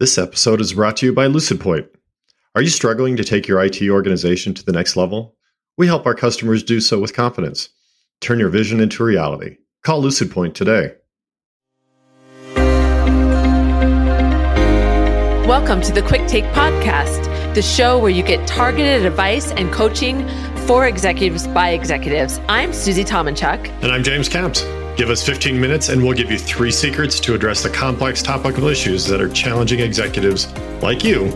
This episode is brought to you by LucidPoint. Are you struggling to take your IT organization to the next level? We help our customers do so with confidence. Turn your vision into reality. Call LucidPoint today. Welcome to the Quick Take Podcast, the show where you get targeted advice and coaching for executives by executives. I'm Susie Tomenchok. And I'm James Capps. Give us 15 minutes and we'll give you three secrets to address the complex topical issues that are challenging executives like you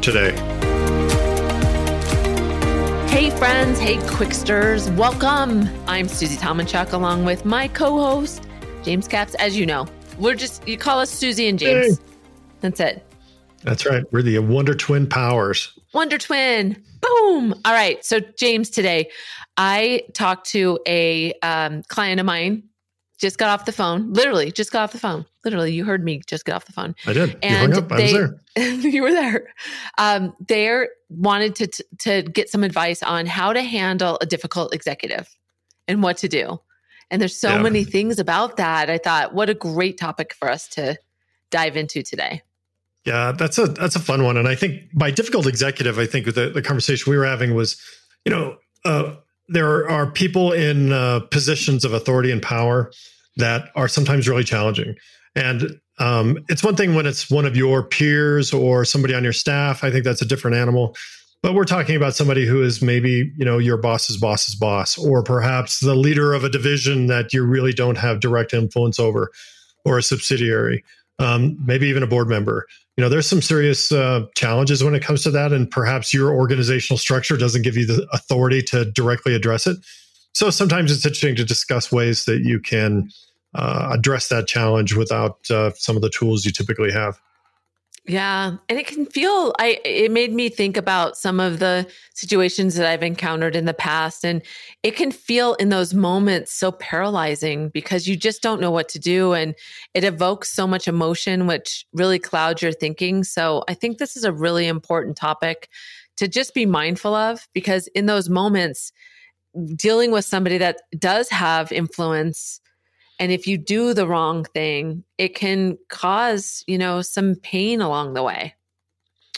today. Hey, friends. Hey, Quicksters. Welcome. I'm Susie Tomenchok along with my co host, James Capps. As you know, we're just, you call us Susie and James. Hey. That's it. That's right. We're the Wonder Twin powers. Wonder Twin. Boom. All right. So, James, today I talked to a um, client of mine just got off the phone. Literally, just got off the phone. Literally, you heard me just get off the phone. I did. And you hung up. I was there. you were there. Um, they wanted to to get some advice on how to handle a difficult executive and what to do. And there's so yeah. many things about that. I thought, what a great topic for us to dive into today. Yeah, that's a that's a fun one. And I think by difficult executive, I think the, the conversation we were having was, you know, uh, there are people in uh, positions of authority and power that are sometimes really challenging. And um, it's one thing when it's one of your peers or somebody on your staff. I think that's a different animal. But we're talking about somebody who is maybe, you know, your boss's boss's boss, or perhaps the leader of a division that you really don't have direct influence over, or a subsidiary, um, maybe even a board member. You know, there's some serious uh, challenges when it comes to that, and perhaps your organizational structure doesn't give you the authority to directly address it. So sometimes it's interesting to discuss ways that you can uh, address that challenge without uh, some of the tools you typically have. Yeah, and it can feel I it made me think about some of the situations that I've encountered in the past and it can feel in those moments so paralyzing because you just don't know what to do and it evokes so much emotion which really clouds your thinking. So I think this is a really important topic to just be mindful of because in those moments dealing with somebody that does have influence and if you do the wrong thing it can cause you know some pain along the way.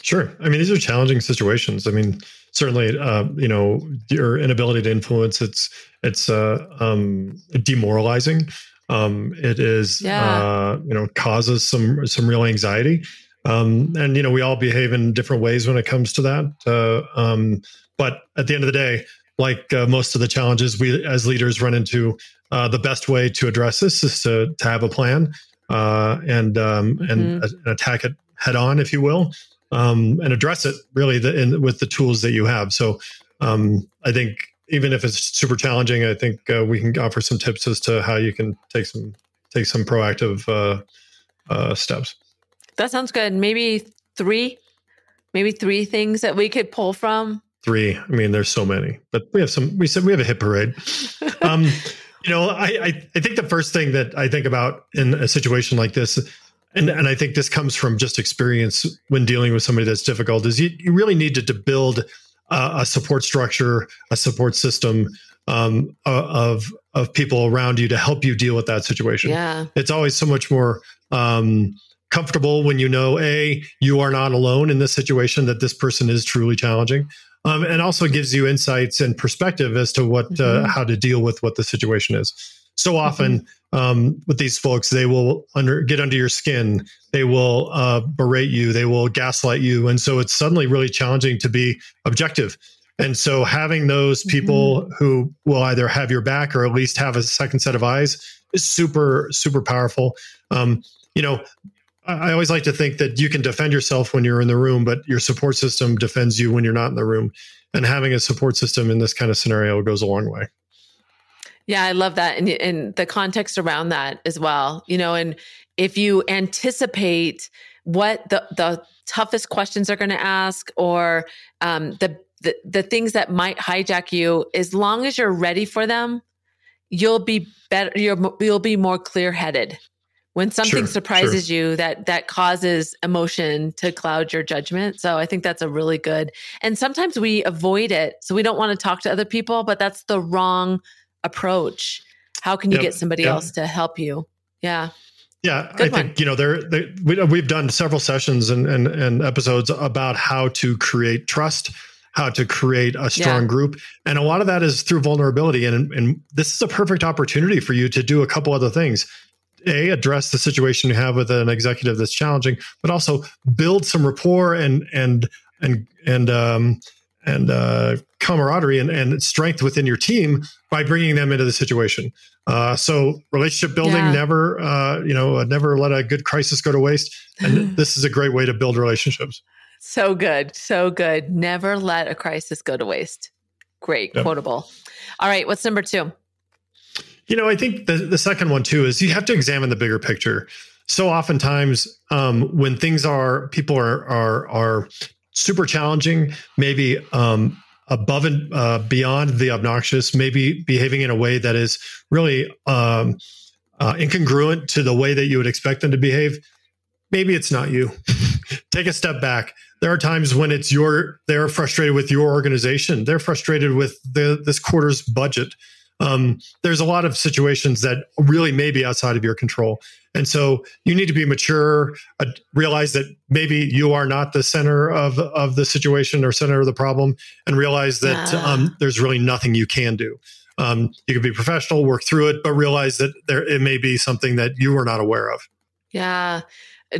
Sure. I mean these are challenging situations. I mean certainly uh, you know your inability to influence it's it's uh, um, demoralizing. Um, it is yeah. uh, you know causes some some real anxiety. Um, and you know we all behave in different ways when it comes to that uh, um, but at the end of the day like uh, most of the challenges we as leaders run into, uh, the best way to address this is to, to have a plan uh, and um, mm-hmm. and, attack it head on, if you will, um, and address it really the, in, with the tools that you have. So um, I think even if it's super challenging, I think uh, we can offer some tips as to how you can take some take some proactive uh, uh, steps. That sounds good. Maybe three, maybe three things that we could pull from three. I mean, there's so many, but we have some. We said we have a hit parade. Um, you know, I, I I think the first thing that I think about in a situation like this, and and I think this comes from just experience when dealing with somebody that's difficult, is you you really need to, to build a support structure, a support system um, of of people around you to help you deal with that situation. Yeah, it's always so much more. Um, comfortable when you know a you are not alone in this situation that this person is truly challenging um, and also gives you insights and perspective as to what uh, mm-hmm. uh, how to deal with what the situation is. So often mm-hmm. um, with these folks, they will under get under your skin. They will uh, berate you. They will gaslight you, and so it's suddenly really challenging to be objective. And so having those people mm-hmm. who will either have your back or at least have a second set of eyes is super super powerful. Um, you know, I always like to think that you can defend yourself when you're in the room, but your support system defends you when you're not in the room. And having a support system in this kind of scenario goes a long way. Yeah, I love that. And, and the context around that as well. You know, and if you anticipate what the, the toughest questions are going to ask or um, the, the, the things that might hijack you, as long as you're ready for them, you'll be better, you'll, you'll be more clear headed when something sure, surprises sure. you that that causes emotion to cloud your judgment so i think that's a really good and sometimes we avoid it so we don't want to talk to other people but that's the wrong approach how can you yep, get somebody yep. else to help you yeah Yeah, Good I think you know there we, we've done several sessions and, and and episodes about how to create trust, how to create a strong yeah. group, and a lot of that is through vulnerability. And and this is a perfect opportunity for you to do a couple other things. A, address the situation you have with an executive that's challenging, but also build some rapport and and and and um, and uh, camaraderie and, and strength within your team by bringing them into the situation. Uh, so relationship building yeah. never, uh, you know, never let a good crisis go to waste. And this is a great way to build relationships. So good, so good. Never let a crisis go to waste. Great, yep. quotable. All right, what's number two? You know, I think the the second one too is you have to examine the bigger picture. So oftentimes, um, when things are people are are are super challenging, maybe um, above and uh, beyond the obnoxious, maybe behaving in a way that is really um, uh, incongruent to the way that you would expect them to behave. Maybe it's not you. Take a step back. There are times when it's your they're frustrated with your organization. They're frustrated with the this quarter's budget. Um, there's a lot of situations that really may be outside of your control. And so you need to be mature, uh, realize that maybe you are not the center of, of the situation or center of the problem, and realize that yeah. um, there's really nothing you can do. Um, you can be professional, work through it, but realize that there it may be something that you were not aware of. Yeah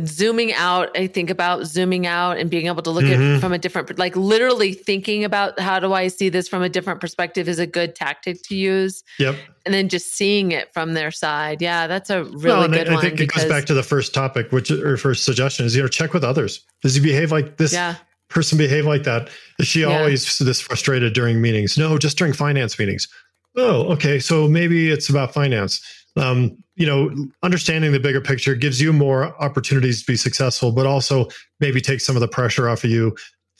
zooming out i think about zooming out and being able to look mm-hmm. at from a different like literally thinking about how do i see this from a different perspective is a good tactic to use. Yep. And then just seeing it from their side. Yeah that's a really good I, one i think it goes back to the first topic which or first suggestion is you know check with others. Does he behave like this yeah. person behave like that? Is she yeah. always this frustrated during meetings? No just during finance meetings. Oh okay so maybe it's about finance. Um, you know, understanding the bigger picture gives you more opportunities to be successful, but also maybe take some of the pressure off of you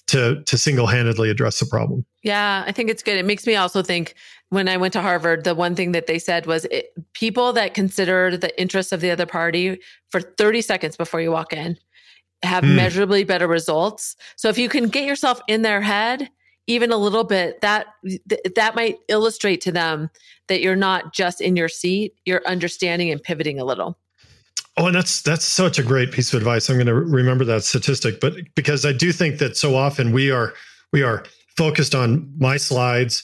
to to single handedly address the problem. Yeah, I think it's good. It makes me also think when I went to Harvard, the one thing that they said was it, people that consider the interests of the other party for 30 seconds before you walk in have mm. measurably better results. So if you can get yourself in their head even a little bit that that might illustrate to them that you're not just in your seat you're understanding and pivoting a little oh and that's that's such a great piece of advice i'm going to remember that statistic but because i do think that so often we are we are focused on my slides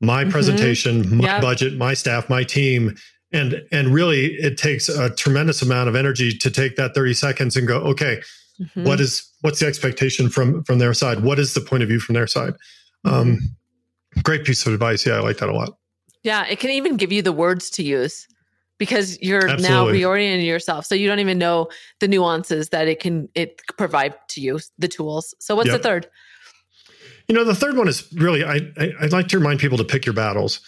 my mm-hmm. presentation my yep. budget my staff my team and and really it takes a tremendous amount of energy to take that 30 seconds and go okay mm-hmm. what is what's the expectation from from their side what is the point of view from their side um, great piece of advice. Yeah, I like that a lot. Yeah, it can even give you the words to use because you're Absolutely. now reorienting yourself, so you don't even know the nuances that it can it provide to you, the tools. So, what's yep. the third? You know, the third one is really I, I would like to remind people to pick your battles.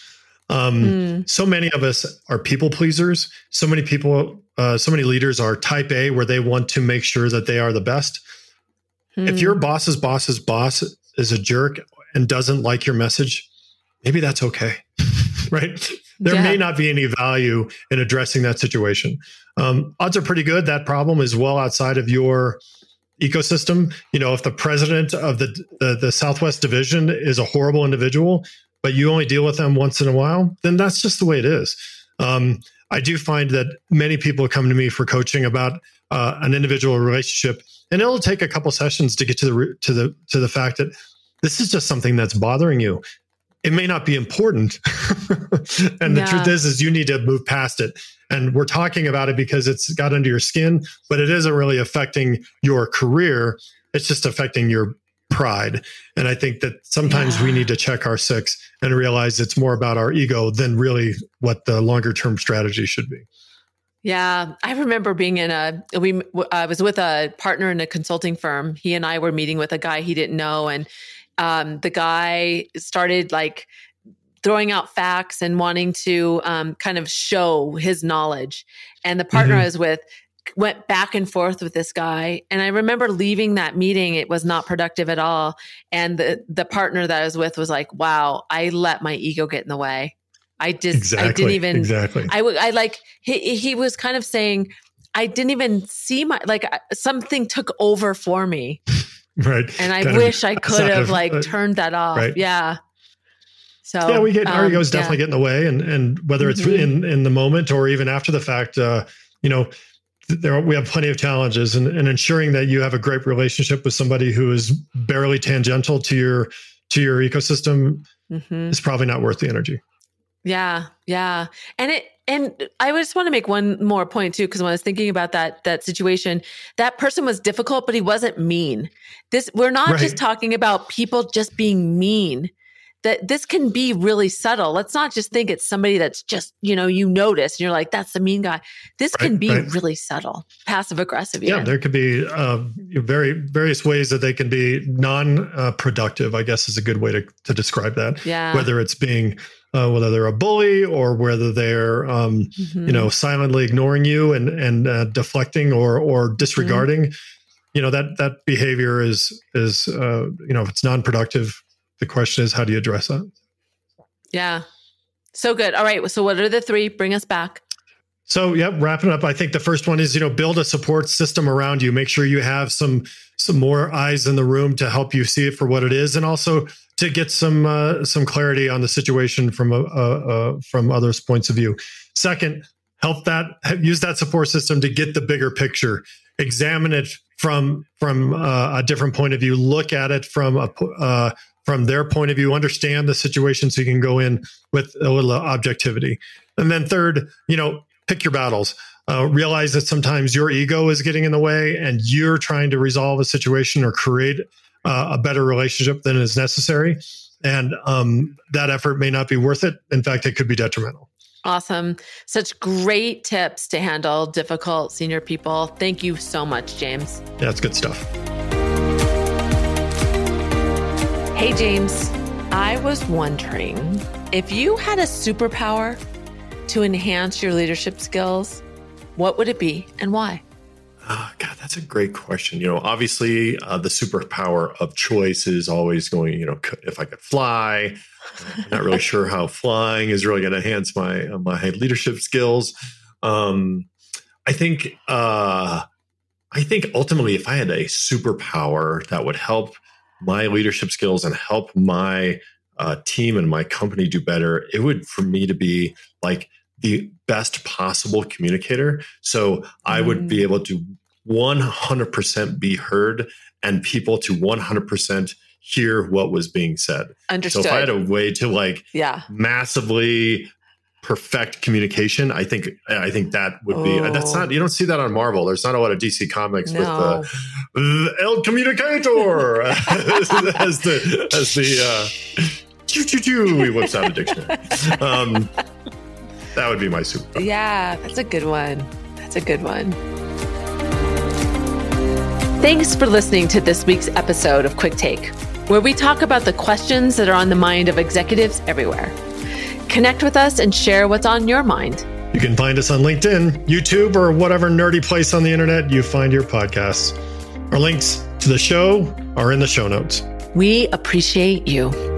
Um, mm. So many of us are people pleasers. So many people, uh, so many leaders are type A, where they want to make sure that they are the best. Mm. If hmm. your boss's boss's boss is a jerk and doesn't like your message, maybe that's okay. right? There yeah. may not be any value in addressing that situation. Um, odds are pretty good that problem is well outside of your ecosystem. You know, if the president of the, the, the Southwest Division is a horrible individual, but you only deal with them once in a while, then that's just the way it is. Um, I do find that many people come to me for coaching about uh, an individual relationship, and it'll take a couple sessions to get to the to the to the fact that this is just something that's bothering you. It may not be important. And the yeah. truth is is you need to move past it. And we're talking about it because it's got under your skin but it isn't really affecting your career. It's just affecting your pride. And i think that sometimes yeah. we need to check our six and realize it's more about our ego than really what the longer term strategy should be. Yeah, I remember being in a we I was with a partner in a consulting firm. He and I were meeting with a guy he didn't know. And um, the guy started like throwing out facts and wanting to um, kind of show his knowledge. And the partner mm-hmm. I was with went back and forth with this guy. And I remember leaving that meeting, it was not productive at all. And the, the partner that I was with was like, wow, I let my ego get in the way. I just, exactly, I didn't even, exactly. I, I like, he, he was kind of saying, I didn't even see my, like something took over for me. Right and i kind wish i could have like uh, turned that off right. yeah so yeah we get um, our egos definitely yeah. get in the way and and whether it's mm-hmm. in in the moment or even after the fact uh you know there we have plenty of challenges, and, and ensuring that you have a great relationship with somebody who is barely tangential to your to your ecosystem mm-hmm. is probably not worth the energy. Yeah, yeah, and it and I just want to make one more point too, because when I was thinking about that that situation, that person was difficult, but he wasn't mean. This we're not right. just talking about people just being mean. That this can be really subtle. Let's not just think it's somebody that's just you know you notice and you're like that's the mean guy. This right, can be right. really subtle, passive aggressive. Yeah, there could be uh, very various ways that they can be non uh, productive. I guess is a good way to to describe that. Yeah, whether it's being uh, whether they're a bully or whether they're um, mm-hmm. you know silently ignoring you and and uh, deflecting or or disregarding mm-hmm. you know that that behavior is is uh, you know if it's non-productive the question is how do you address that yeah so good all right so what are the three bring us back so, yeah, wrapping up, I think the first one is, you know, build a support system around you. Make sure you have some some more eyes in the room to help you see it for what it is, and also to get some uh, some clarity on the situation from a, a, a, from others' points of view. Second, help that use that support system to get the bigger picture. Examine it from from uh, a different point of view. Look at it from a uh, from their point of view. Understand the situation so you can go in with a little objectivity. And then third, you know, pick your battles. Uh, realize that sometimes your ego is getting in the way and you're trying to resolve a situation or create uh, a better relationship than is necessary. And um, that effort may not be worth it. In fact, it could be detrimental. Awesome. Such great tips to handle difficult senior people. Thank you so much, James. Yeah, it's good stuff. Hey, James. I was wondering if you had a superpower to enhance your leadership skills, what would it be and why? Oh, God, that's a great question. You know, obviously, uh, the superpower of choice is always going. You know, if I could fly, I'm not really sure how flying is really going to enhance my uh, my leadership skills. Um, I think, uh, I think ultimately, if I had a superpower that would help my leadership skills and help my uh, team and my company do better, it would for me to be like the best possible communicator. So I would be mm. able to 100% be heard and people to 100% hear what was being said. Understood. So if I had a way to like yeah. massively perfect communication, I think I think that would be oh. that's not you don't see that on Marvel. There's not a lot of DC comics no. with the, the El Communicator as the as the uh, choo choo choo he whips out a dictionary. Um, that would be my super. Yeah, that's a good one. That's a good one. Thanks for listening to this week's episode of Quick Take, where we talk about the questions that are on the mind of executives everywhere. Connect with us and share what's on your mind. You can find us on LinkedIn, YouTube, or whatever nerdy place on the internet you find your podcasts. Our links to the show are in the show notes. We appreciate you.